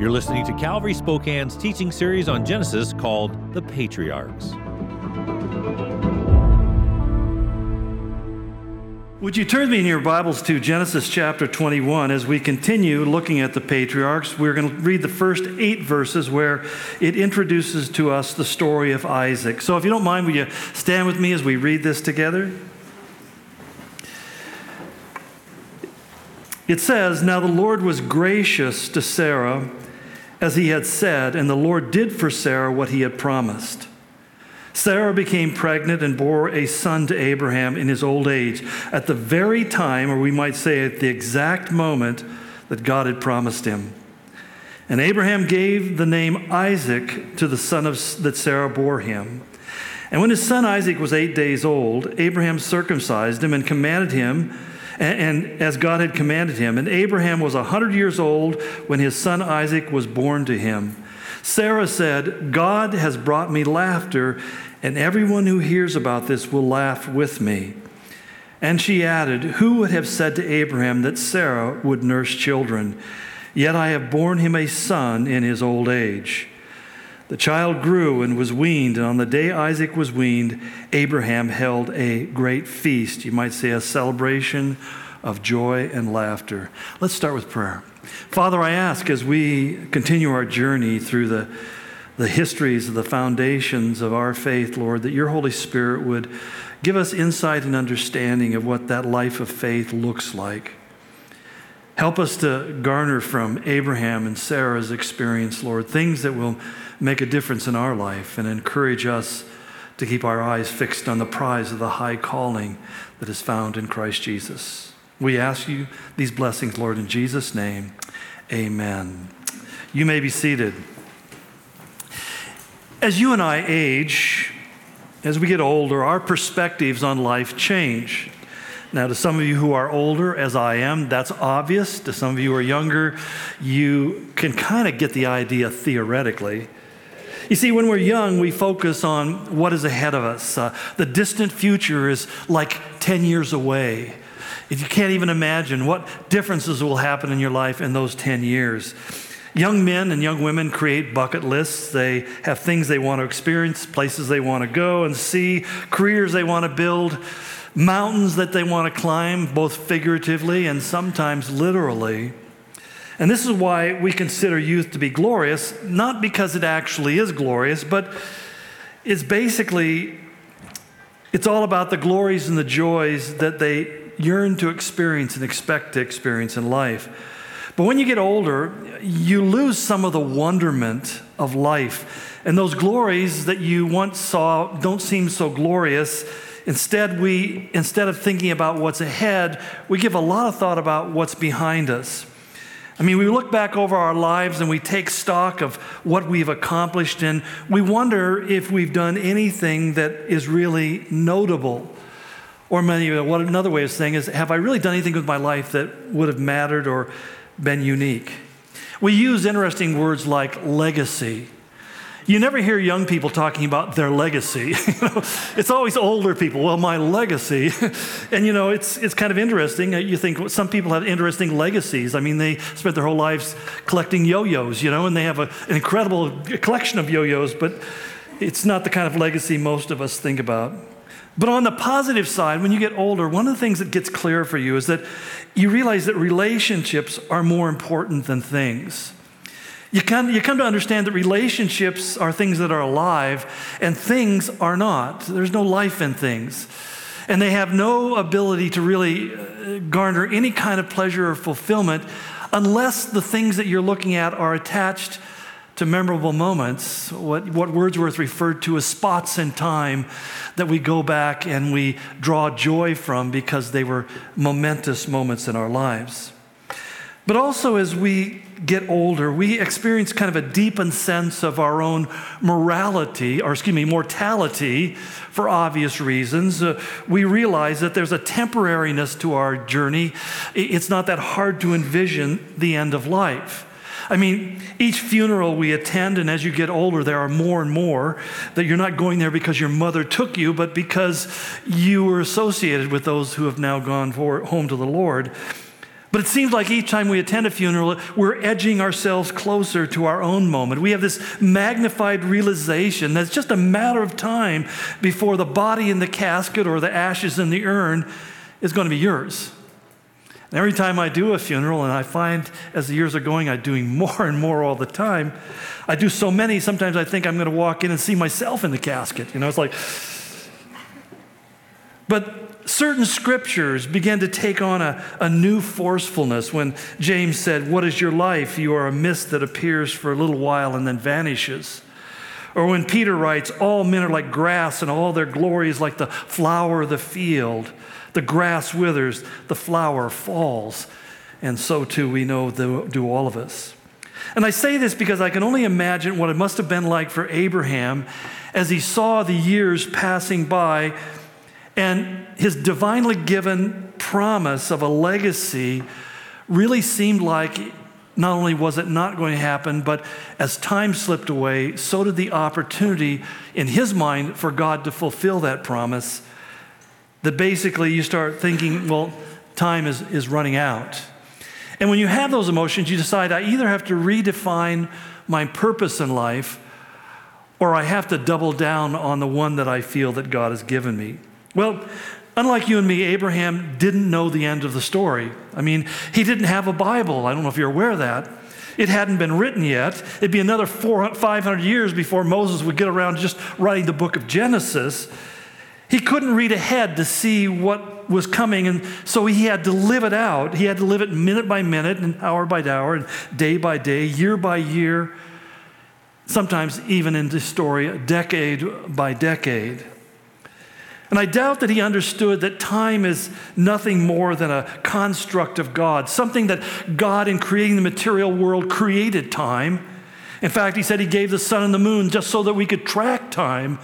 You're listening to Calvary Spokane's teaching series on Genesis called The Patriarchs. Would you turn me in your Bibles to Genesis chapter 21 as we continue looking at the patriarchs? We're going to read the first eight verses where it introduces to us the story of Isaac. So if you don't mind, will you stand with me as we read this together? It says, Now the Lord was gracious to Sarah as he had said, and the Lord did for Sarah what he had promised. Sarah became pregnant and bore a son to Abraham in his old age, at the very time, or we might say at the exact moment, that God had promised him. And Abraham gave the name Isaac to the son of, that Sarah bore him. And when his son Isaac was eight days old, Abraham circumcised him and commanded him and, and as God had commanded him. And Abraham was a 100 years old when his son Isaac was born to him. Sarah said, God has brought me laughter, and everyone who hears about this will laugh with me. And she added, Who would have said to Abraham that Sarah would nurse children? Yet I have borne him a son in his old age. The child grew and was weaned, and on the day Isaac was weaned, Abraham held a great feast. You might say a celebration of joy and laughter. Let's start with prayer. Father, I ask as we continue our journey through the, the histories of the foundations of our faith, Lord, that your Holy Spirit would give us insight and understanding of what that life of faith looks like. Help us to garner from Abraham and Sarah's experience, Lord, things that will make a difference in our life and encourage us to keep our eyes fixed on the prize of the high calling that is found in Christ Jesus. We ask you these blessings, Lord, in Jesus' name. Amen. You may be seated. As you and I age, as we get older, our perspectives on life change. Now, to some of you who are older, as I am, that's obvious. To some of you who are younger, you can kind of get the idea theoretically. You see, when we're young, we focus on what is ahead of us. Uh, the distant future is like 10 years away. If you can't even imagine what differences will happen in your life in those 10 years. Young men and young women create bucket lists. They have things they want to experience, places they want to go and see, careers they want to build, mountains that they want to climb, both figuratively and sometimes literally. And this is why we consider youth to be glorious, not because it actually is glorious, but it's basically it's all about the glories and the joys that they yearn to experience and expect to experience in life. But when you get older, you lose some of the wonderment of life. And those glories that you once saw don't seem so glorious. Instead, we instead of thinking about what's ahead, we give a lot of thought about what's behind us. I mean, we look back over our lives and we take stock of what we've accomplished, and we wonder if we've done anything that is really notable. Or maybe what another way of saying is, have I really done anything with my life that would have mattered or been unique? We use interesting words like legacy you never hear young people talking about their legacy. it's always older people. Well, my legacy. and you know, it's, it's kind of interesting. Uh, you think some people have interesting legacies. I mean, they spent their whole lives collecting yo yos, you know, and they have a, an incredible collection of yo yos, but it's not the kind of legacy most of us think about. But on the positive side, when you get older, one of the things that gets clear for you is that you realize that relationships are more important than things. You come, you come to understand that relationships are things that are alive and things are not. There's no life in things. And they have no ability to really uh, garner any kind of pleasure or fulfillment unless the things that you're looking at are attached to memorable moments, what, what Wordsworth referred to as spots in time that we go back and we draw joy from because they were momentous moments in our lives. But also, as we get older, we experience kind of a deepened sense of our own morality, or excuse me, mortality, for obvious reasons. Uh, we realize that there's a temporariness to our journey. It's not that hard to envision the end of life. I mean, each funeral we attend, and as you get older, there are more and more that you're not going there because your mother took you, but because you were associated with those who have now gone for, home to the Lord. But it seems like each time we attend a funeral, we're edging ourselves closer to our own moment. We have this magnified realization that it's just a matter of time before the body in the casket or the ashes in the urn is going to be yours. And every time I do a funeral, and I find as the years are going, I'm doing more and more all the time. I do so many, sometimes I think I'm going to walk in and see myself in the casket. You know, it's like, but certain scriptures began to take on a, a new forcefulness when James said, What is your life? You are a mist that appears for a little while and then vanishes. Or when Peter writes, All men are like grass, and all their glory is like the flower of the field. The grass withers, the flower falls. And so too we know do all of us. And I say this because I can only imagine what it must have been like for Abraham as he saw the years passing by and his divinely given promise of a legacy really seemed like not only was it not going to happen, but as time slipped away, so did the opportunity in his mind for God to fulfill that promise. That basically you start thinking, well, time is, is running out. And when you have those emotions, you decide I either have to redefine my purpose in life or I have to double down on the one that I feel that God has given me. Well, unlike you and me, Abraham didn't know the end of the story. I mean, he didn't have a Bible. I don't know if you're aware of that. It hadn't been written yet. It'd be another 400, 500 years before Moses would get around to just writing the book of Genesis. He couldn't read ahead to see what was coming, and so he had to live it out. He had to live it minute by minute, and hour by hour, and day by day, year by year, sometimes even in the story, decade by decade. And I doubt that he understood that time is nothing more than a construct of God, something that God, in creating the material world, created time. In fact, he said he gave the sun and the moon just so that we could track time,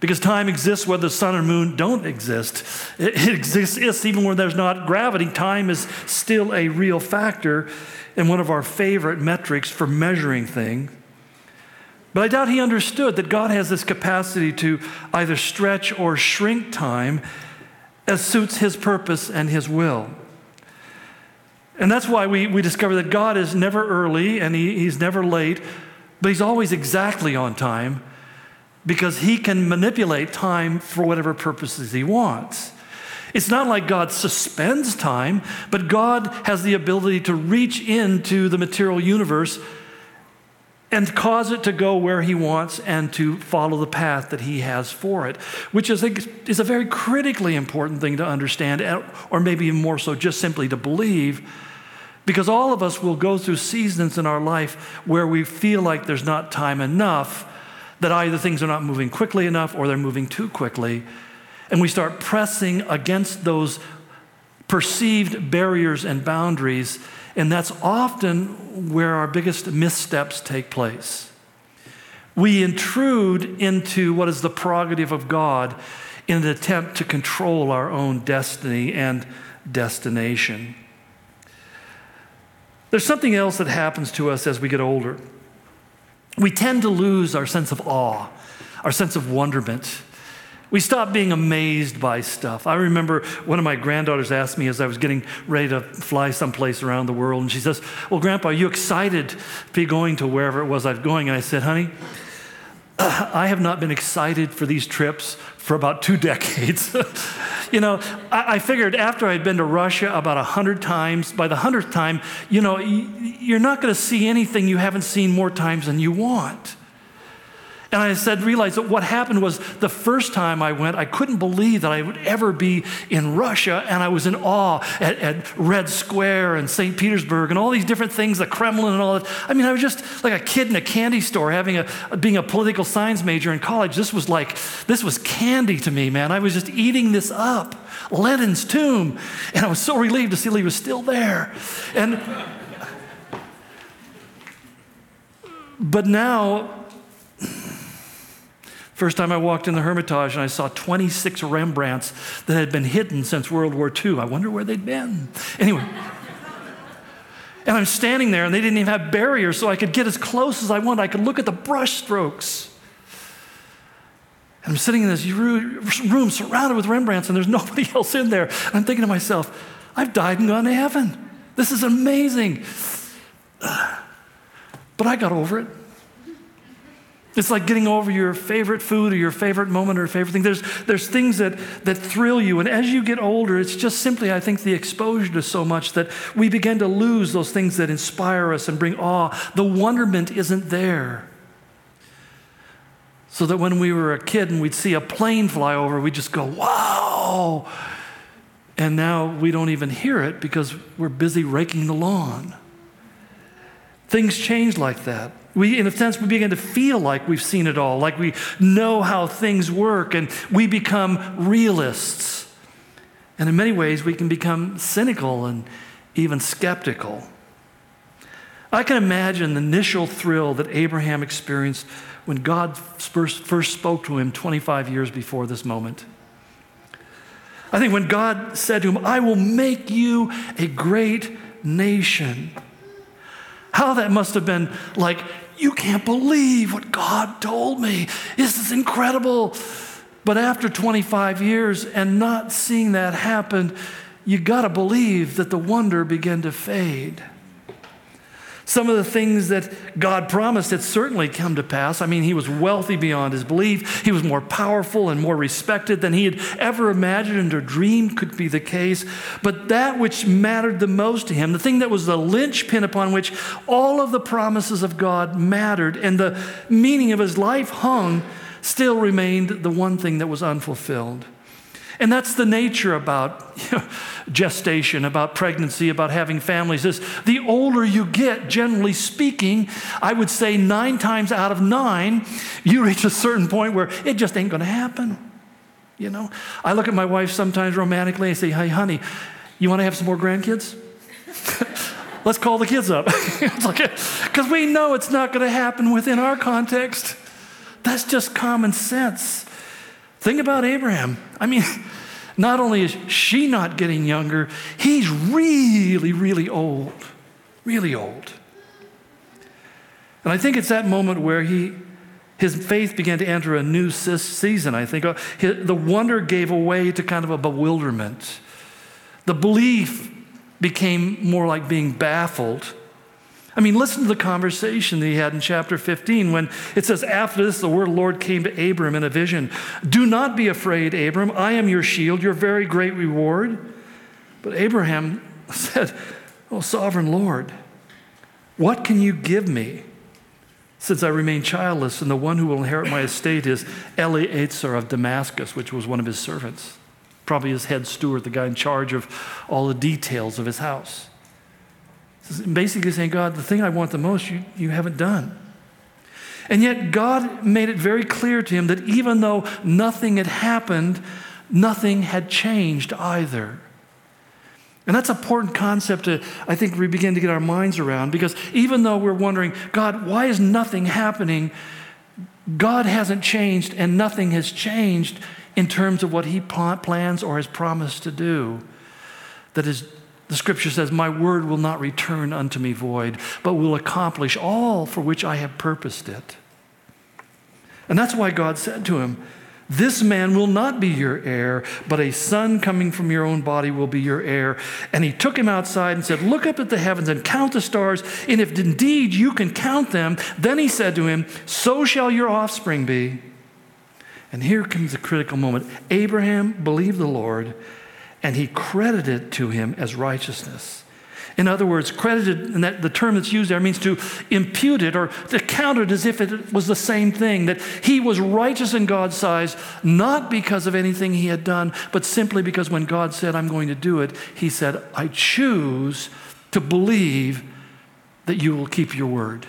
because time exists whether the sun and moon don't exist. It exists even when there's not gravity. Time is still a real factor and one of our favorite metrics for measuring things. But I doubt he understood that God has this capacity to either stretch or shrink time as suits his purpose and his will. And that's why we, we discover that God is never early and he, he's never late, but he's always exactly on time because he can manipulate time for whatever purposes he wants. It's not like God suspends time, but God has the ability to reach into the material universe and cause it to go where he wants and to follow the path that he has for it, which is a, is a very critically important thing to understand, eh, or maybe even more so, just simply to believe. Because all of us will go through seasons in our life where we feel like there's not time enough, that either things are not moving quickly enough or they're moving too quickly. And we start pressing against those perceived barriers and boundaries and that's often where our biggest missteps take place. We intrude into what is the prerogative of God in an attempt to control our own destiny and destination. There's something else that happens to us as we get older. We tend to lose our sense of awe, our sense of wonderment. We stop being amazed by stuff. I remember one of my granddaughters asked me as I was getting ready to fly someplace around the world, and she says, Well, Grandpa, are you excited to be going to wherever it was I was going? And I said, Honey, I have not been excited for these trips for about two decades. you know, I, I, figured after I'd been to Russia about a hundred times, by the hundredth time, you know, you're not going to see anything you haven't seen more times than you want. And I said, realized that what happened was the first time I went, I couldn't believe that I would ever be in Russia. And I was in awe at, at Red Square and St. Petersburg and all these different things, the Kremlin and all that. I mean, I was just like a kid in a candy store having a, being a political science major in college. This was like, this was candy to me, man. I was just eating this up. Lenin's tomb. And I was so relieved to see he was still there. And, but now, First time I walked in the Hermitage and I saw 26 Rembrandts that had been hidden since World War II. I wonder where they'd been. Anyway. and I'm standing there and they didn't even have barriers so I could get as close as I wanted. I could look at the brush strokes. And I'm sitting in this room surrounded with Rembrandts and there's nobody else in there. And I'm thinking to myself, I've died and gone to heaven. This is amazing. But I got over it. It's like getting over your favorite food or your favorite moment or favorite thing. There's, there's things that, that thrill you. And as you get older, it's just simply, I think, the exposure to so much that we begin to lose those things that inspire us and bring awe. The wonderment isn't there. So that when we were a kid and we'd see a plane fly over, we'd just go, wow. And now we don't even hear it because we're busy raking the lawn. Things change like that. We, in a sense, we begin to feel like we've seen it all, like we know how things work, and we become realists. And in many ways, we can become cynical and even skeptical. I can imagine the initial thrill that Abraham experienced when God first, first spoke to him 25 years before this moment. I think when God said to him, I will make you a great nation. How that must have been like you can't believe what God told me. This is incredible. But after 25 years and not seeing that happen, you got to believe that the wonder began to fade. Some of the things that God promised had certainly come to pass. I mean, he was wealthy beyond his belief. He was more powerful and more respected than he had ever imagined or dreamed could be the case. But that which mattered the most to him, the thing that was the linchpin upon which all of the promises of God mattered and the meaning of his life hung, still remained the one thing that was unfulfilled. And that's the nature about you know, gestation, about pregnancy, about having families. Is the older you get, generally speaking, I would say nine times out of nine, you reach a certain point where it just ain't going to happen. You know, I look at my wife sometimes romantically and say, "Hey, honey, you want to have some more grandkids?" Let's call the kids up. Because we know it's not going to happen within our context. That's just common sense. Think about Abraham. I mean, not only is she not getting younger, he's really, really old. Really old. And I think it's that moment where he, his faith began to enter a new season, I think. Uh, the wonder gave way to kind of a bewilderment. The belief became more like being baffled. I mean, listen to the conversation that he had in chapter 15 when it says, After this, the word of the Lord came to Abram in a vision. Do not be afraid, Abram. I am your shield, your very great reward. But Abraham said, Oh, sovereign Lord, what can you give me since I remain childless, and the one who will inherit my estate is Eliezer of Damascus, which was one of his servants, probably his head steward, the guy in charge of all the details of his house. Basically saying, God, the thing I want the most, you, you haven't done. And yet, God made it very clear to him that even though nothing had happened, nothing had changed either. And that's an important concept to, I think, we begin to get our minds around because even though we're wondering, God, why is nothing happening? God hasn't changed and nothing has changed in terms of what He plans or has promised to do. That is the scripture says, My word will not return unto me void, but will accomplish all for which I have purposed it. And that's why God said to him, This man will not be your heir, but a son coming from your own body will be your heir. And he took him outside and said, Look up at the heavens and count the stars, and if indeed you can count them, then he said to him, So shall your offspring be. And here comes the critical moment Abraham believed the Lord and he credited it to him as righteousness. In other words, credited, and that the term that's used there means to impute it or to count it as if it was the same thing, that he was righteous in God's eyes, not because of anything he had done, but simply because when God said, I'm going to do it, he said, I choose to believe that you will keep your word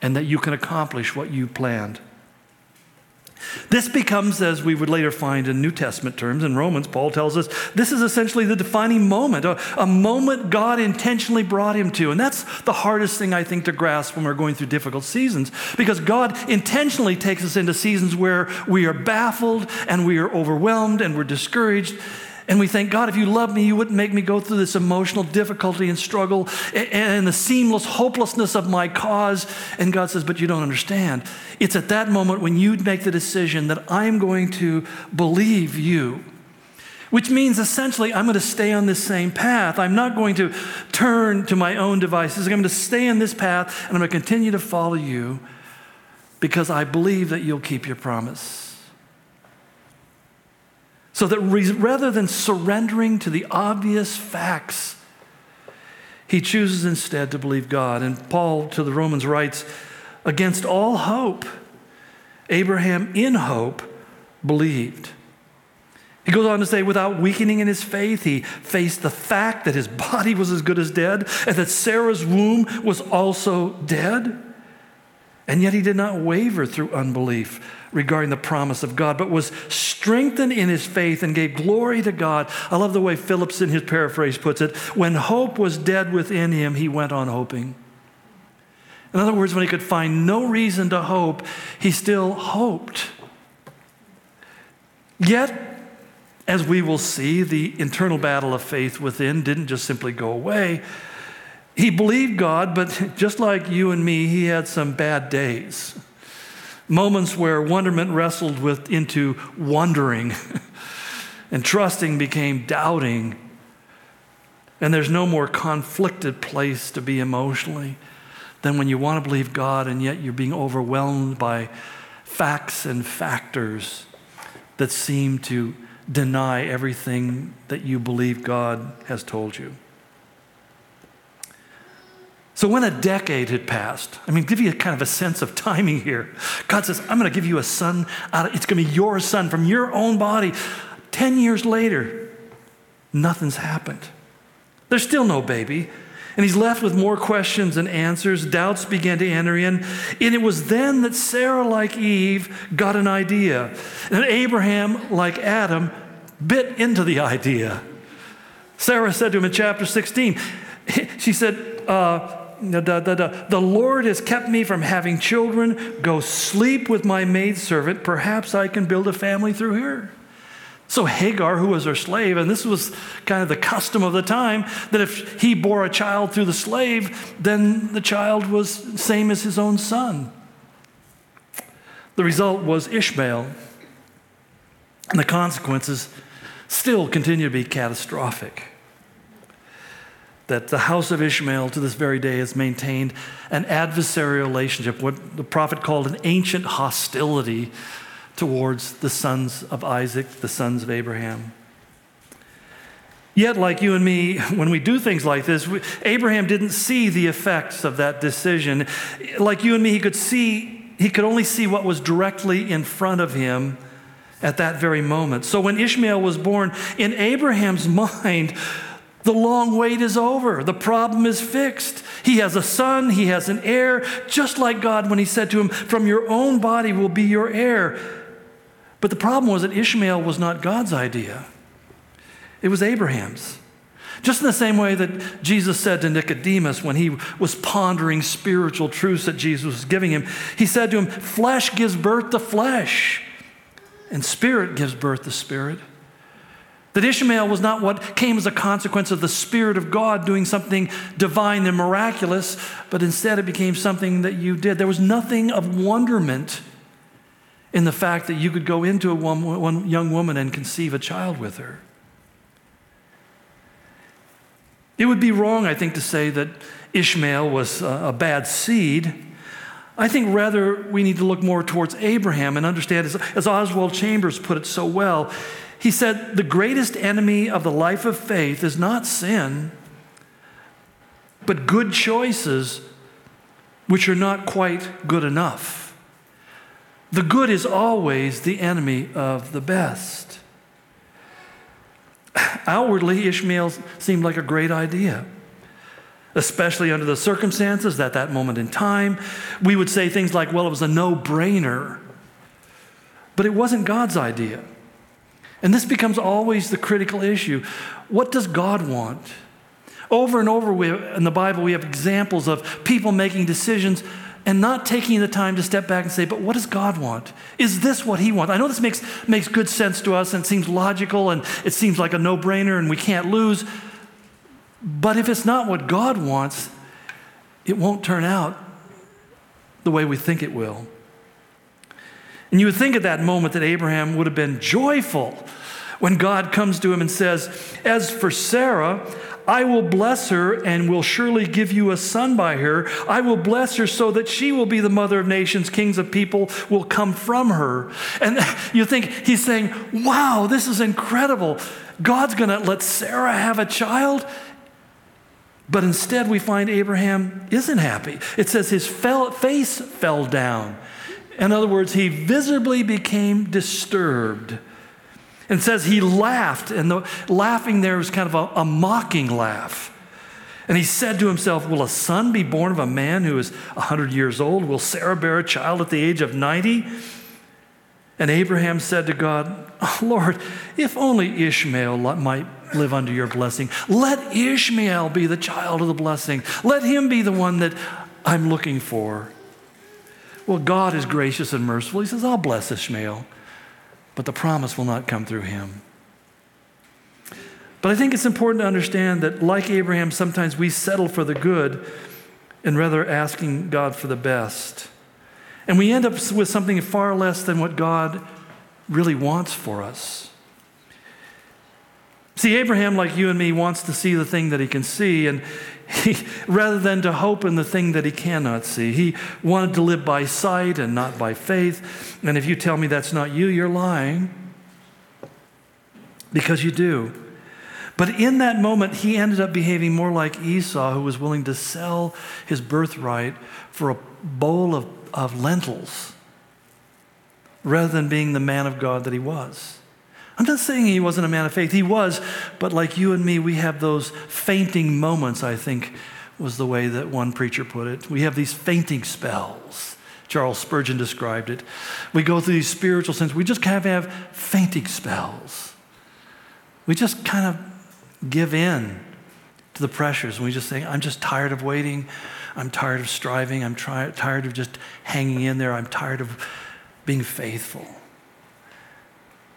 and that you can accomplish what you planned. This becomes, as we would later find in New Testament terms, in Romans, Paul tells us this is essentially the defining moment, a, a, moment God intentionally brought him to. And that's the hardest thing, I think, to grasp when we're going through difficult seasons, because God intentionally takes us into seasons where we are baffled and we are overwhelmed and we're discouraged. And we think, God, if you loved me, you wouldn't make me go through this emotional difficulty and struggle and the seamless hopelessness of my cause. And God says, But you don't understand. It's at that moment when you'd make the decision that I'm going to believe you. which means essentially I'm going to stay on this same path. I'm not going to turn to my own devices. I'm going to stay in this path and I'm going to continue to follow you because I believe that you'll keep your promise. So that re- rather than surrendering to the obvious facts, he chooses instead to believe God. And Paul to the Romans writes, Against all hope, Abraham in hope believed he goes on to say, without weakening in his faith, he faced the fact that his body was as good as dead and that Sarah's womb was also dead. And yet he did not waver through unbelief regarding the promise of God, but was strengthened in his faith and gave glory to God. I love the way Phillips in his paraphrase puts it when hope was dead within him, he went on hoping. In other words, when he could find no reason to hope, he still hoped. Yet, as we will see, the internal battle of faith within didn't just simply go away. He believed God, but just like you and me, he had some bad days. Moments where wonderment wrestled with into wondering, and trusting became doubting. And there's no more conflicted place to be emotionally than when you want to believe God and yet you're being overwhelmed by facts and factors that seem to deny everything that you believe God has told you. So, when a decade had passed, I mean, give you a kind of a sense of timing here. God says, I'm going to give you a son. It's going to be your son from your own body. 10 years later, nothing's happened. There's still no baby. And he's left with more questions than answers. Doubts began to enter in. And it was then that Sarah, like Eve, got an idea. And Abraham, like Adam, bit into the idea. Sarah said to him in chapter 16, she said, uh, the, the, the, the, Lord has kept me from having children. Go sleep with my maidservant. Perhaps I can build a family through her. So Hagar, who was her slave, and this was kind of the custom of the time, that if he bore a child through the slave, then the child was same as his own son. The result was Ishmael. And the consequences still continue to be catastrophic. That the house of Ishmael to this very day has maintained an adversarial relationship, what the prophet called an ancient hostility towards the sons of Isaac, the sons of Abraham. Yet, like you and me, when we do things like this, we, Abraham didn't see the effects of that decision. Like you and me, he could see, he could only see what was directly in front of him at that very moment. So when Ishmael was born, in Abraham's mind, the long wait is over. The problem is fixed. He has a son, he has an heir, just like God when he said to him, From your own body will be your heir. But the problem was that Ishmael was not God's idea, it was Abraham's. Just in the same way that Jesus said to Nicodemus when he was pondering spiritual truths that Jesus was giving him, he said to him, Flesh gives birth to flesh, and spirit gives birth to spirit. That Ishmael was not what came as a consequence of the Spirit of God doing something divine and miraculous, but instead it became something that you did. There was nothing of wonderment in the fact that you could go into a one, one young woman and conceive a child with her. It would be wrong, I think, to say that Ishmael was a, a bad seed. I think rather we need to look more towards Abraham and understand, as, as Oswald Chambers put it so well, he said, the greatest enemy of the life of faith is not sin, but good choices which are not quite good enough. The good is always the enemy of the best. Outwardly, Ishmael seemed like a great idea, especially under the circumstances at that moment in time. We would say things like, well, it was a no brainer. But it wasn't God's idea. And this becomes always the critical issue. What does God want? Over and over we, in the Bible, we have examples of people making decisions and not taking the time to step back and say, but what does God want? Is this what He wants? I know this makes, makes good sense to us and seems logical and it seems like a no brainer and we can't lose. But if it's not what God wants, it won't turn out the way we think it will. And you would think at that moment that Abraham would have been joyful When God comes to him and says, As for Sarah, I will bless her and will surely give you a son by her. I will bless her so that she will be the mother of nations. Kings of people will come from her. And you think he's saying, Wow, this is incredible. God's going to let Sarah have a child? But instead, we find Abraham isn't happy. It says his face fell down. In other words, he visibly became disturbed. And says he laughed, and the laughing there was kind of a, a mocking laugh. And he said to himself, Will a son be born of a man who is 100 years old? Will Sarah bear a child at the age of 90? And Abraham said to God, oh, Lord, if only Ishmael might live under your blessing, let Ishmael be the child of the blessing. Let him be the one that I'm looking for. Well, God is gracious and merciful. He says, I'll bless Ishmael, but the promise will not come through him. But I think it's important to understand that, like Abraham, sometimes we settle for the good and rather asking God for the best. And we end up with something far less than what God really wants for us. See, Abraham, like you and me, wants to see the thing that he can see, and he, rather than to hope in the thing that he cannot see. He wanted to live by sight and not by faith. And if you tell me that's not you, you're lying. Because you do. But in that moment, he ended up behaving more like Esau, who was willing to sell his birthright for a bowl of, of lentils rather than being the man of God that he was. I'm not saying he wasn't a man of faith. He was, but like you and me, we have those fainting moments, I think was the way that one preacher put it. We have these fainting spells. Charles Spurgeon described it. We go through these spiritual sense. We just kind of have fainting spells. We just kind of give in to the pressures. And we just say, I'm just tired of waiting. I'm tired of striving. I'm try- tired of just hanging in there. I'm tired of being faithful.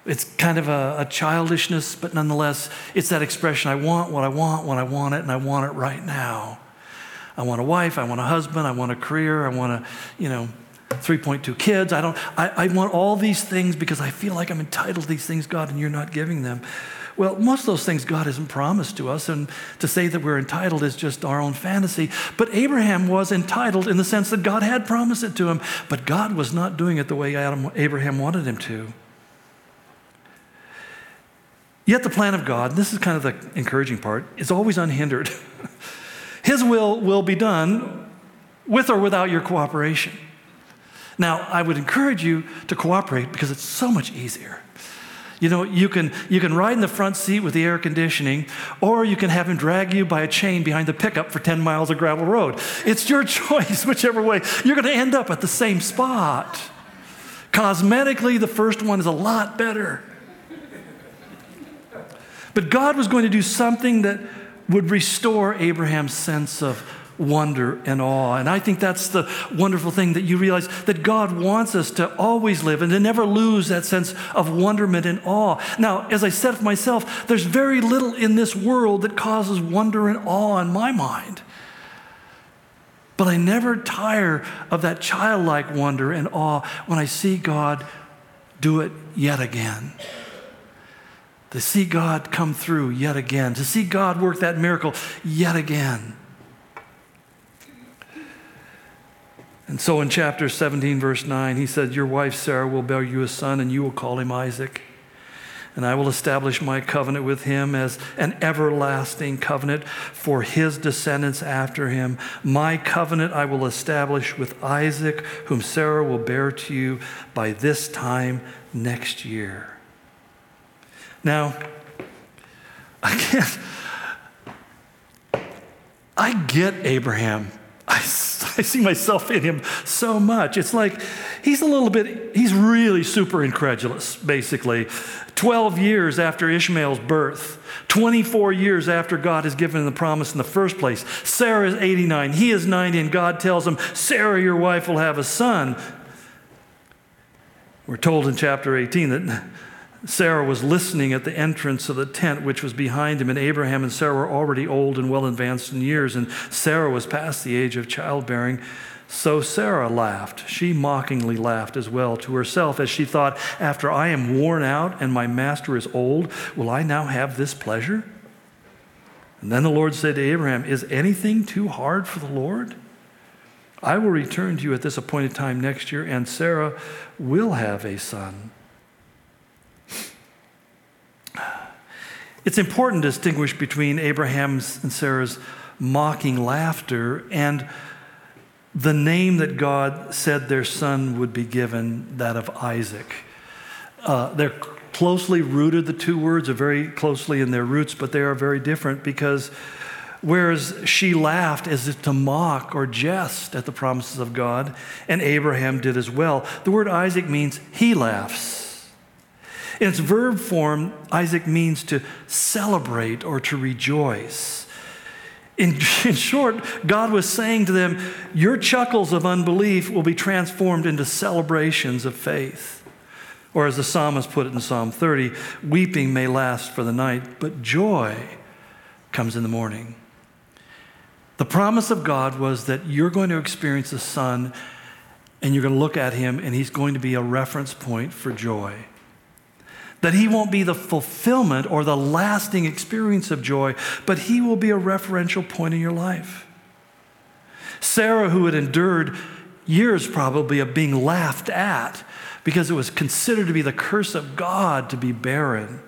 It's kind of a, a, childishness, but nonetheless, it's that expression I want what I want when I want it, and I want it right now. I want a wife, I want a husband, I want a career, I want a, you know, 3.2 kids. I don't, I, I want all these things because I feel like I'm entitled to these things, God, and you're not giving them. Well, most of those things God hasn't promised to us, and to say that we're entitled is just our own fantasy. But Abraham was entitled in the sense that God had promised it to him, but God was not doing it the way Adam, Abraham wanted him to. Yet the plan of God, this is kind of the encouraging part, is always unhindered. His will will be done with or without your cooperation. Now, I would encourage you to cooperate because it's so much easier. You know, you can, you can ride in the front seat with the air conditioning, or you can have him drag you by a chain behind the pickup for 10 miles of gravel road. It's your choice, whichever way. You're going to end up at the same spot. Cosmetically, the first one is a lot better. But God was going to do something that would restore Abraham's sense of wonder and awe. And I think that's the wonderful thing that you realize that God wants us to always live and to never lose that sense of wonderment and awe. Now, as I said for myself, there's very little in this world that causes wonder and awe in my mind. But I never tire of that childlike wonder and awe when I see God do it yet again to see God come through yet again, to see God work that miracle yet again. And so in chapter 17, verse 9, he said, Your wife Sarah will bear you a son, and you will call him Isaac. And I will establish my covenant with him as an everlasting covenant for his descendants after him. My covenant I will establish with Isaac, whom Sarah will bear to you by this time next year. Now, I can't, I get Abraham. I, I see myself in him so much. It's like he's a little bit, he's really super incredulous, basically. 12 years after Ishmael's birth, 24 years after God has given him the promise in the first place. Sarah is 89, he is 90, and God tells him, Sarah, your wife, will have a son. We're told in chapter 18 that Sarah was listening at the entrance of the tent which was behind him, and Abraham and Sarah were already old and well advanced in years, and Sarah was past the age of childbearing. So Sarah laughed. She mockingly laughed as well to herself as she thought, After I am worn out and my master is old, will I now have this pleasure? And then the Lord said to Abraham, Is anything too hard for the Lord? I will return to you at this appointed time next year, and Sarah will have a son. It's important to distinguish between Abraham's and Sarah's mocking laughter and the name that God said their son would be given, that of Isaac. Uh, they're closely rooted, the two words are very closely in their roots, but they are very different because whereas she laughed as if to mock or jest at the promises of God, and Abraham did as well, the word Isaac means he laughs. In its verb form, Isaac means to celebrate or to rejoice. In, in, short, God was saying to them, Your chuckles of unbelief will be transformed into celebrations of faith. Or as the psalmist put it in Psalm 30, weeping may last for the night, but joy comes in the morning. The promise of God was that you're going to experience the Son and you're going to look at him and he's going to be a reference point for joy that he won't be the fulfillment or the lasting experience of joy, but he will be a referential point in your life. Sarah, who had endured years probably of being laughed at because it was considered to be the curse of God to be barren.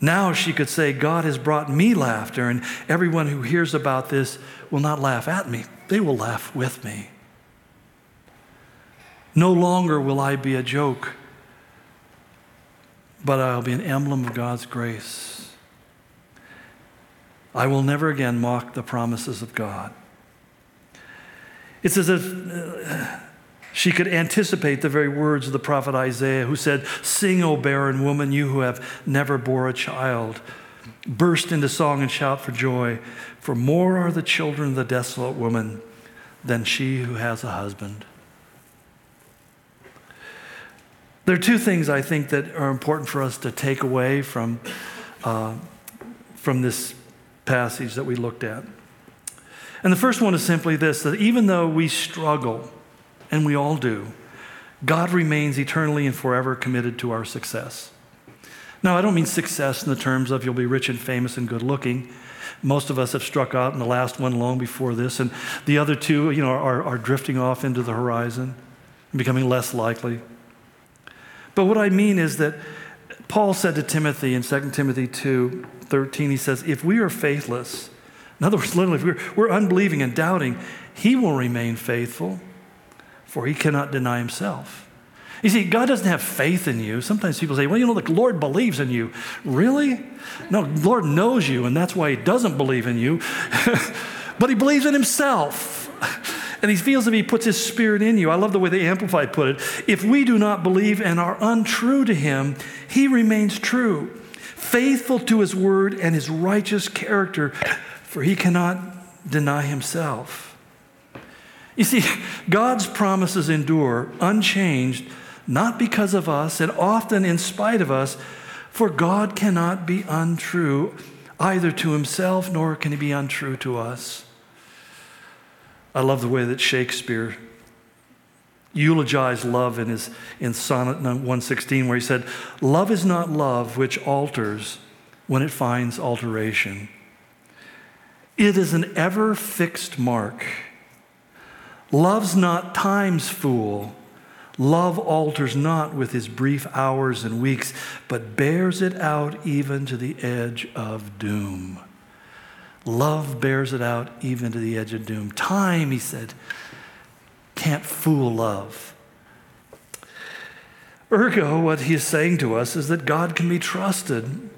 Now she could say, God has brought me laughter, and everyone who hears about this will not laugh at me, they will laugh with me. No longer will I be a joke but I'll be an emblem of God's grace. I will never again mock the promises of God. It's as if uh, she could anticipate the very words of the prophet Isaiah, who said, Sing, O barren woman, you who have never bore a child. Burst into song and shout for joy, for more are the children of the desolate woman than she who has a husband. There are two things I think that are important for us to take away from, uh, from this passage that we looked at. And the first one is simply this that even though we struggle, and we all do, God remains eternally and forever committed to our success. Now, I don't mean success in the terms of you'll be rich and famous and good looking. Most of us have struck out in the last one long before this, and the other two, you know, are, are drifting off into the horizon and becoming less likely. But what I mean is that Paul said to Timothy in 2 Timothy 2 13, he says, If we are faithless, in other words, literally, if we're, we're unbelieving and doubting, he will remain faithful, for he cannot deny himself. You see, God doesn't have faith in you. Sometimes people say, well, you know, the Lord believes in you. Really? No, the Lord knows you, and that's why he doesn't believe in you. but he believes in himself. And he feels that he puts his spirit in you. I love the way the Amplified put it. If we do not believe and are untrue to him, he remains true, faithful to his word and his righteous character, for he cannot deny himself. You see, God's promises endure unchanged, not because of us and often in spite of us, for God cannot be untrue either to himself nor can he be untrue to us. I love the way that Shakespeare eulogized love in his in sonnet 116 where he said love is not love which alters when it finds alteration. It is an ever fixed mark. Love's not time's fool. Love alters not with his brief hours and weeks but bears it out even to the edge of doom Love bears it out even to the edge of doom. Time, he said, can't fool love. Ergo, what he is saying to us is that God can be trusted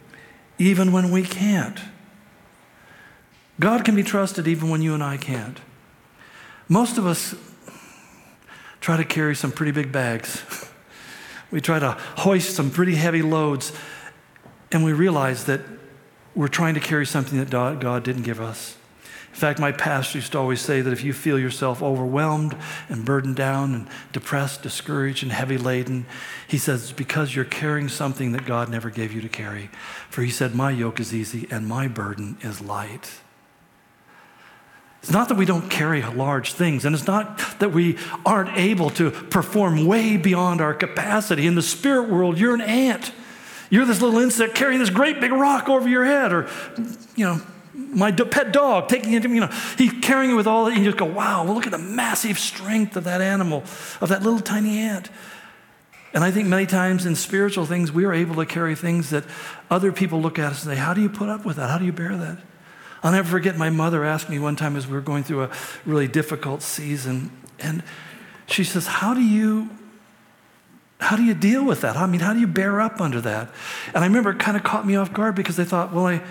even when we can't. God can be trusted even when you and I can't. Most of us try to carry some pretty big bags. we try to hoist some pretty heavy loads, and we realize that we're trying to carry something that God didn't give us. In fact, my pastor used to always say that if you feel yourself overwhelmed and burdened down and depressed, discouraged, and heavy laden, he says it's because you're carrying something that God never gave you to carry. For he said, My yoke is easy and my burden is light. It's not that we don't carry large things, and it's not that we aren't able to perform way beyond our capacity. In the spirit world, you're an ant. You're this little insect carrying this great big rock over your head, or, you know, my pet dog taking it, you know, he's carrying it with all, and you just go, wow, well, look at the massive strength of that animal, of that little tiny ant. And I think many times in spiritual things, we are able to carry things that other people look at us and say, How do you put up with that? How do you bear that? I'll never forget my mother asked me one time as we were going through a really difficult season, and she says, How do you how do you deal with that? I mean, how do you bear up under that? And I remember it kind of caught me off guard because I thought, well, I,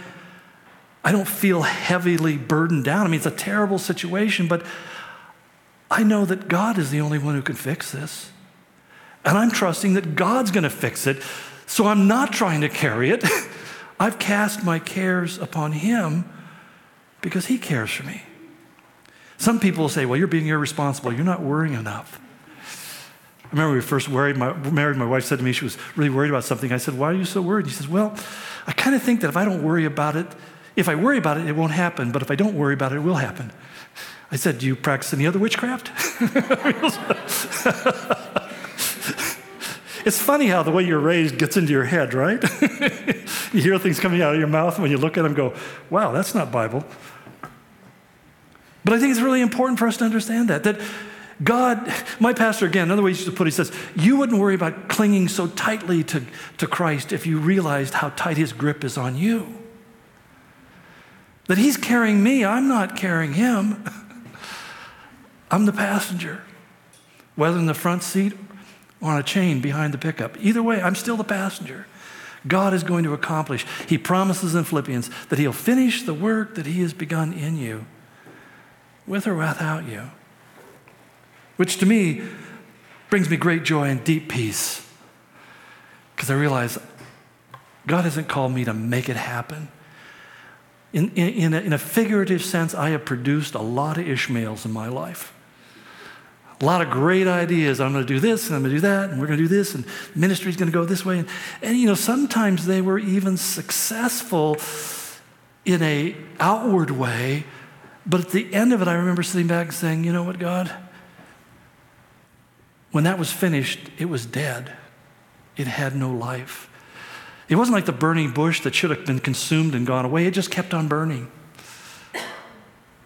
I don't feel heavily burdened down. I mean, it's a terrible situation, but I know that God is the only one who can fix this. And I'm trusting that God's going to fix it. So I'm not trying to carry it. I've cast my cares upon Him because He cares for me. Some people say, well, you're being irresponsible. You're not worrying enough. I remember we first married my, married, my wife said to me she was really worried about something. I said, Why are you so worried? She says, Well, I kind of think that if I don't worry about it, if I worry about it, it won't happen, but if I don't worry about it, it will happen. I said, Do you practice any other witchcraft? it's funny how the way you're raised gets into your head, right? you hear things coming out of your mouth, and when you look at them, go, Wow, that's not Bible. But I think it's really important for us to understand that, that God, my pastor, again, another way he used to put it, he says, You wouldn't worry about clinging so tightly to, to Christ if you realized how tight his grip is on you. That he's carrying me, I'm not carrying him. I'm the passenger, whether in the front seat or on a chain behind the pickup. Either way, I'm still the passenger. God is going to accomplish. He promises in Philippians that he'll finish the work that he has begun in you, with or without you which to me brings me great joy and deep peace because I realize God hasn't called me to make it happen. In, in, in, a, in a figurative sense, I have produced a lot of Ishmaels in my life. A lot of great ideas. I'm going to do this and I'm going to do that and we're going to do this and ministry's going to go this way. And, and you know, sometimes they were even successful in a outward way, but at the end of it, I remember sitting back and saying, you know what, God? When that was finished, it was dead. It had no life. It wasn't like the burning bush that should have been consumed and gone away, it just kept on burning.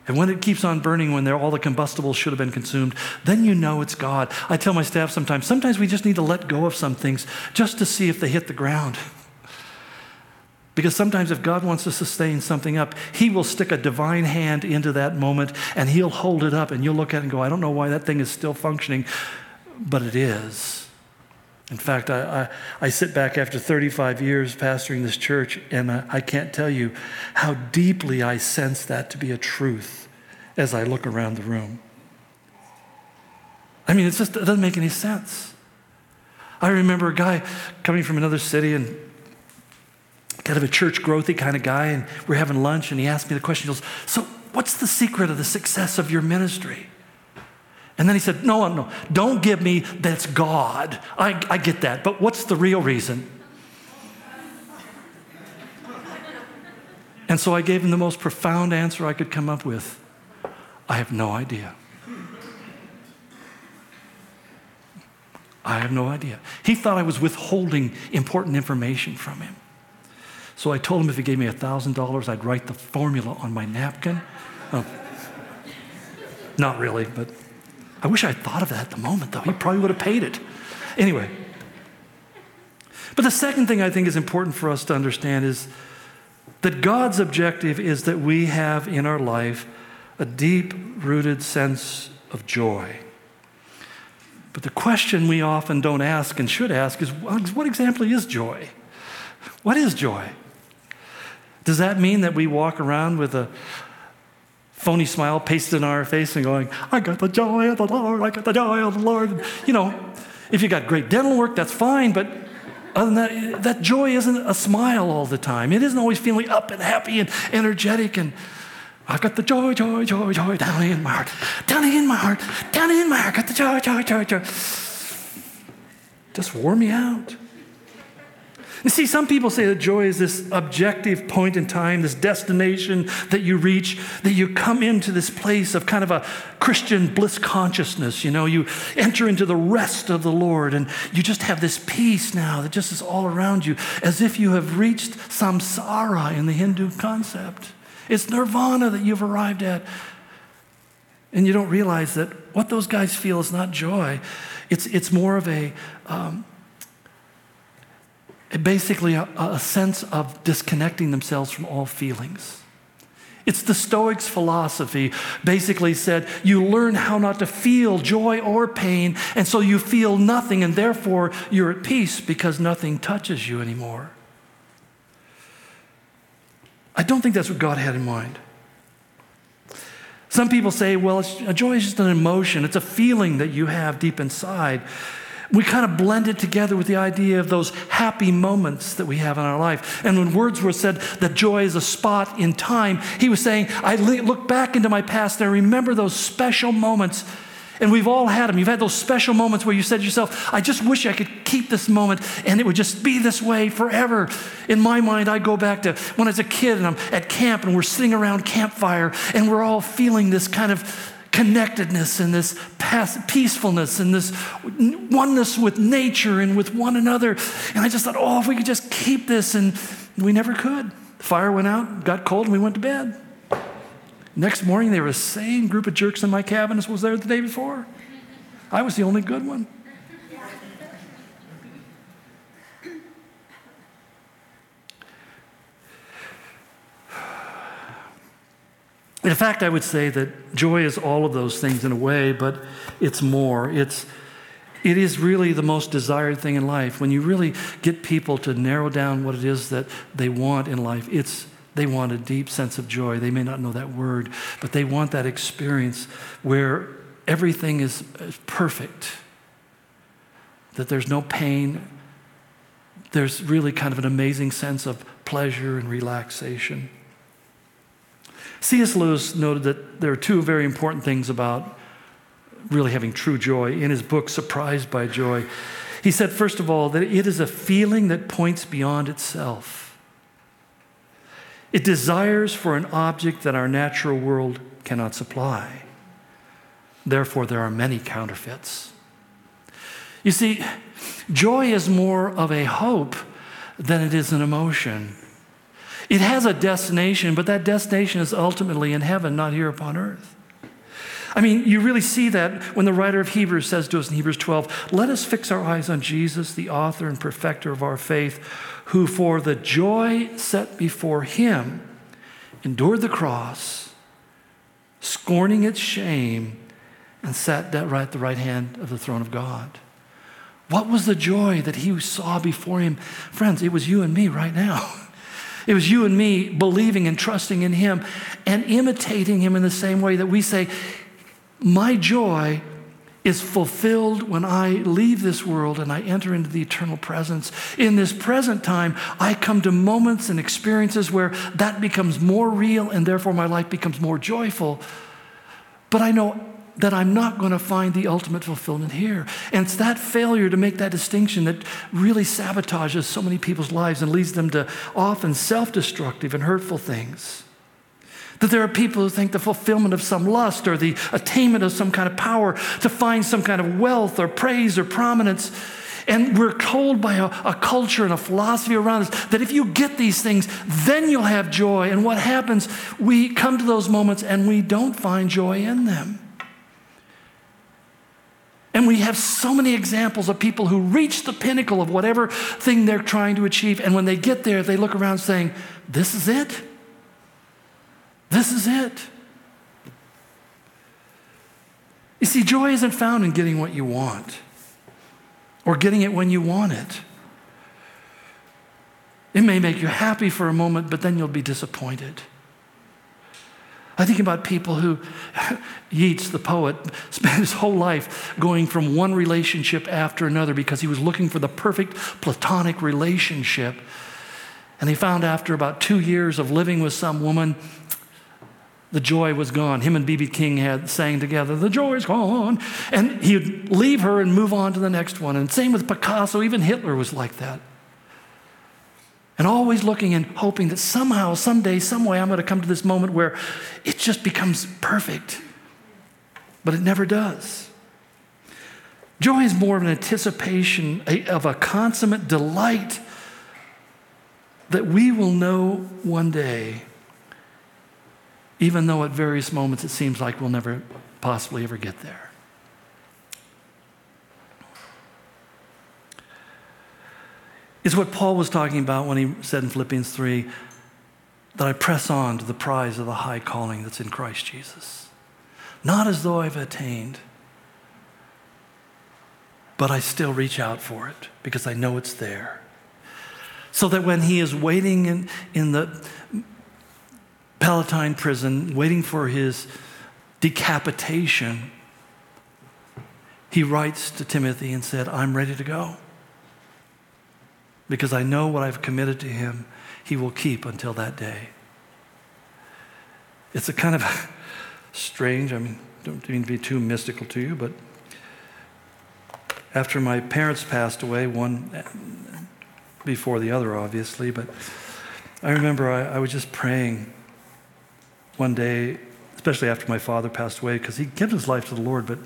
And when it keeps on burning, when all the combustibles should have been consumed, then you know it's God. I tell my staff sometimes, sometimes we just need to let go of some things just to see if they hit the ground. Because sometimes if God wants to sustain something up, He will stick a divine hand into that moment and He'll hold it up, and you'll look at it and go, I don't know why that thing is still functioning but it is. In fact, I, I, I, sit back after 35 years pastoring this church, and I, I can't tell you how deeply I sense that to be a truth as I look around the room. I mean, it just it doesn't make any sense. I remember a guy coming from another city and kind of a church growthy kind of guy, and we're having lunch, and he asked me the question. He goes, So, what's the secret of the success of your ministry? And then he said, No, no, don't give me that's God. I, I get that. But what's the real reason? And so I gave him the most profound answer I could come up with I have no idea. I have no idea. He thought I was withholding important information from him. So I told him if he gave me $1,000, I'd write the formula on my napkin. Oh, not really, but I wish I'd thought of that at the moment, though. He probably would have paid it. Anyway. But the second thing I think is important for us to understand is that God's objective is that we have in our life a deep rooted sense of joy. But the question we often don't ask and should ask is what exactly is joy? What is joy? Does that mean that we walk around with a, phony smile pasted on our face and going, I got the joy of the Lord, I got the joy of the Lord. You know, if you got great dental work, that's fine, but other than that, that joy isn't a smile all the time. It isn't always feeling up and happy and energetic and I've got the joy, joy, joy, joy down in my heart, down in my heart, down in my heart, got the joy, joy, joy, joy. Just wore me out. You see, some people say that joy is this objective point in time, this destination that you reach, that you come into this place of kind of a Christian bliss consciousness. You know, you enter into the rest of the Lord and you just have this peace now that just is all around you, as if you have reached samsara in the Hindu concept. It's nirvana that you've arrived at. And you don't realize that what those guys feel is not joy, it's, it's more of a. Um, basically a, a sense of disconnecting themselves from all feelings. It's the Stoics' philosophy. Basically, said you learn how not to feel joy or pain, and so you feel nothing, and therefore you're at peace because nothing touches you anymore. I don't think that's what God had in mind. Some people say, well, joy is just an emotion, it's a feeling that you have deep inside we kind of blend it together with the idea of those happy moments that we have in our life. And when Wordsworth said that joy is a spot in time, he was saying, I look back into my past and I remember those special moments. And we've all had them. You've had those special moments where you said to yourself, I just wish I could keep this moment and it would just be this way forever. In my mind, I go back to when I was a kid and I'm at camp and we're sitting around campfire and we're all feeling this kind of connectedness and this peacefulness and this oneness with nature and with one another. And I just thought, oh, if we could just keep this, and we never could. The fire went out, got cold, and we went to bed. Next morning, there were the same group of jerks in my cabin as was there the day before. I was the only good one. In fact, I would say that joy is all of those things in a way, but it's more. It's, it is really the most desired thing in life. When you really get people to narrow down what it is that they want in life, it's they want a deep sense of joy. They may not know that word, but they want that experience where everything is perfect, that there's no pain. There's really kind of an amazing sense of pleasure and relaxation. C.S. Lewis noted that there are two very important things about really having true joy in his book, Surprised by Joy. He said, first of all, that it is a feeling that points beyond itself. It desires for an object that our natural world cannot supply. Therefore, there are many counterfeits. You see, joy is more of a hope than it is an emotion. It has a destination, but that destination is ultimately in heaven, not here upon earth. I mean, you really see that when the writer of Hebrews says to us in Hebrews 12, Let us fix our eyes on Jesus, the author and perfecter of our faith, who for the joy set before him endured the cross, scorning its shame, and sat right at the right hand of the throne of God. What was the joy that he saw before him? Friends, it was you and me right now. It was you and me believing and trusting in Him and imitating Him in the same way that we say, My joy is fulfilled when I leave this world and I enter into the eternal presence. In this present time, I come to moments and experiences where that becomes more real and therefore my life becomes more joyful. But I know that I'm not going to find the ultimate fulfillment here. And it's that failure to make that distinction that really sabotages so many people's lives and leads them to often self destructive and hurtful things. That there are people who think the fulfillment of some lust or the attainment of some kind of power to find some kind of wealth or praise or prominence. And we're told by a, a, culture and a philosophy around us that if you get these things, then you'll have joy. And what happens? We come to those moments and we don't find joy in them. And we have so many examples of people who reach the pinnacle of whatever thing they're trying to achieve. And when they get there, they look around saying, This is it. This is it. You see, joy isn't found in getting what you want or getting it when you want it. It may make you happy for a moment, but then you'll be disappointed. I think about people who, Yeats, the poet, spent his whole life going from one relationship after another because he was looking for the perfect platonic relationship. And he found after about two years of living with some woman, the joy was gone. Him and B.B. King had sang together, The joy's gone. And he'd leave her and move on to the next one. And same with Picasso, even Hitler was like that. And always looking and hoping that somehow, someday, some way, I'm going to come to this moment where it just becomes perfect. But it never does. Joy is more of an anticipation of a consummate delight that we will know one day, even though at various moments it seems like we'll never possibly ever get there. It's what Paul was talking about when he said in Philippians 3 that I press on to the prize of the high calling that's in Christ Jesus. Not as though I've attained but I still reach out for it because I know it's there. So that when he is waiting in, in the Palatine prison, waiting for his decapitation, he writes to Timothy and said, I'm ready to go. Because I know what I've committed to him, he will keep until that day. It's a kind of strange, I mean, don't mean to be too mystical to you, but after my parents passed away, one before the other, obviously, but I remember I, I was just praying one day, especially after my father passed away, because he gave his life to the Lord, but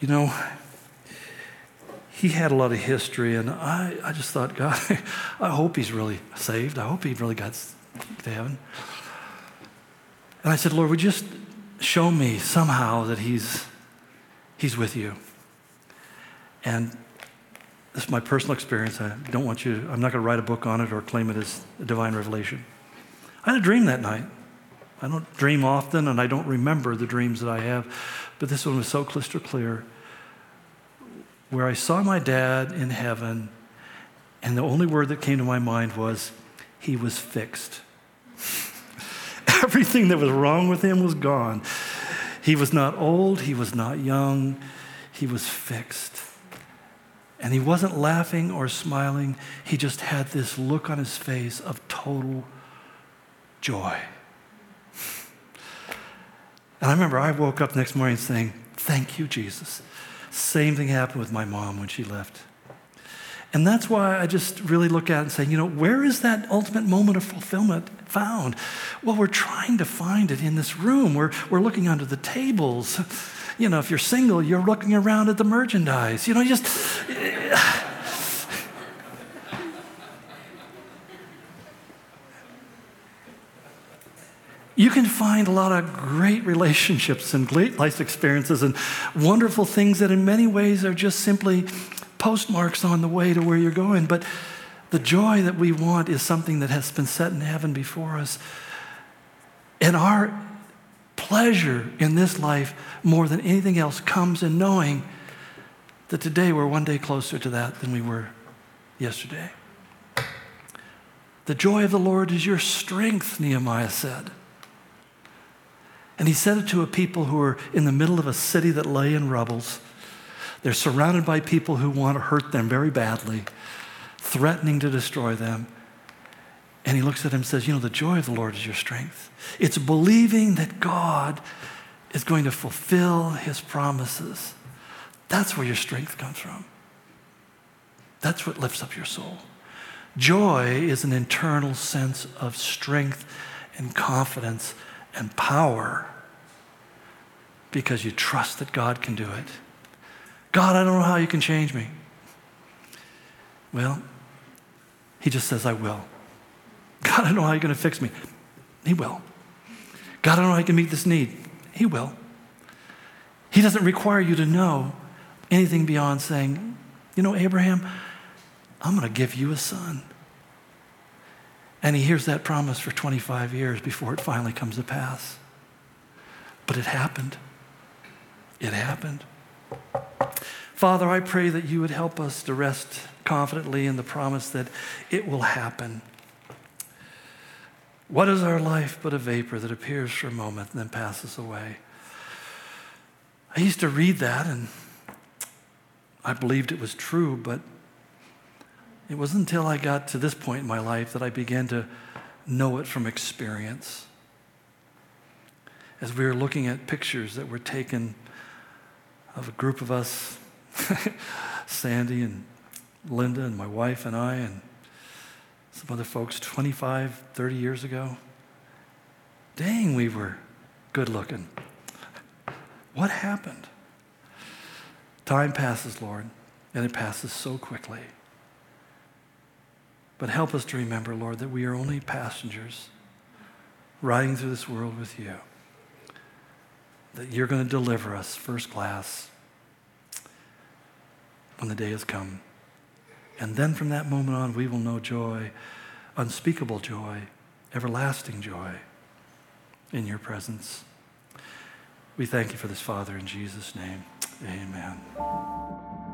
you know, he had a lot of history, and I, I just thought, God, I hope he's really saved. I hope he really got to heaven. And I said, Lord, would you just show me somehow that he's, he's with you? And this is my personal experience. I don't want you, I'm not going to write a book on it or claim it as a divine revelation. I had a dream that night. I don't dream often and I don't remember the dreams that I have, but this one was so crystal clear where I saw my dad in heaven, and the only word that came to my mind was, he was fixed. Everything that was wrong with him was gone. He was not old, he was not young, he was fixed. And he wasn't laughing or smiling. He just had this look on his face of total joy. And I remember I woke up next morning saying, Thank you, Jesus. Same thing happened with my mom when she left. And that's why I just really look at it and say, you know, where is that ultimate moment of fulfillment found? Well, we're trying to find it in this room. We're, we're looking under the tables you know, if you're single, you're looking around at the merchandise. You know, just. You can find a lot of great relationships and great life experiences and wonderful things that, in many ways, are just simply postmarks on the way to where you're going. But the joy that we want is something that has been set in heaven before us. And our pleasure in this life more than anything else comes in knowing that today we're one day closer to that than we were yesterday. The joy of the Lord is your strength, Nehemiah said. And he said it to a people who are in the middle of a city that lay in rubbles. They're surrounded by people who want to hurt them very badly, threatening to destroy them. And he looks at him and says, You know, the joy of the Lord is your strength. It's believing that God is going to fulfill his promises. That's where your strength comes from. That's what lifts up your soul. Joy is an internal sense of strength and confidence and power because you trust that God can do it. God, I don't know how you can change me. Well, he just says, I will. God, I don't know how you're going to fix me. He will. God, I don't know how I can meet this need. He will. He doesn't require you to know anything beyond saying, you know, Abraham, I'm going to give you a son. And he hears that promise for 25 years before it finally comes to pass. But it happened. It happened. Father, I pray that you would help us to rest confidently in the promise that it will happen. What is our life but a vapor that appears for a moment and then passes away? I used to read that and I believed it was true, but it wasn't until I got to this point in my life that I began to know it from experience. As we were looking at pictures that were taken of a group of us, Sandy and Linda and my wife and I, and some other folks 25, 30 years ago. Dang, we were good looking. What happened? Time passes, Lord, and it passes so quickly. But help us to remember, Lord, that we are only passengers riding through this world with you. That you're going to deliver us first class when the day has come. And then from that moment on, we will know joy, unspeakable joy, everlasting joy in your presence. We thank you for this, Father, in Jesus' name. Amen.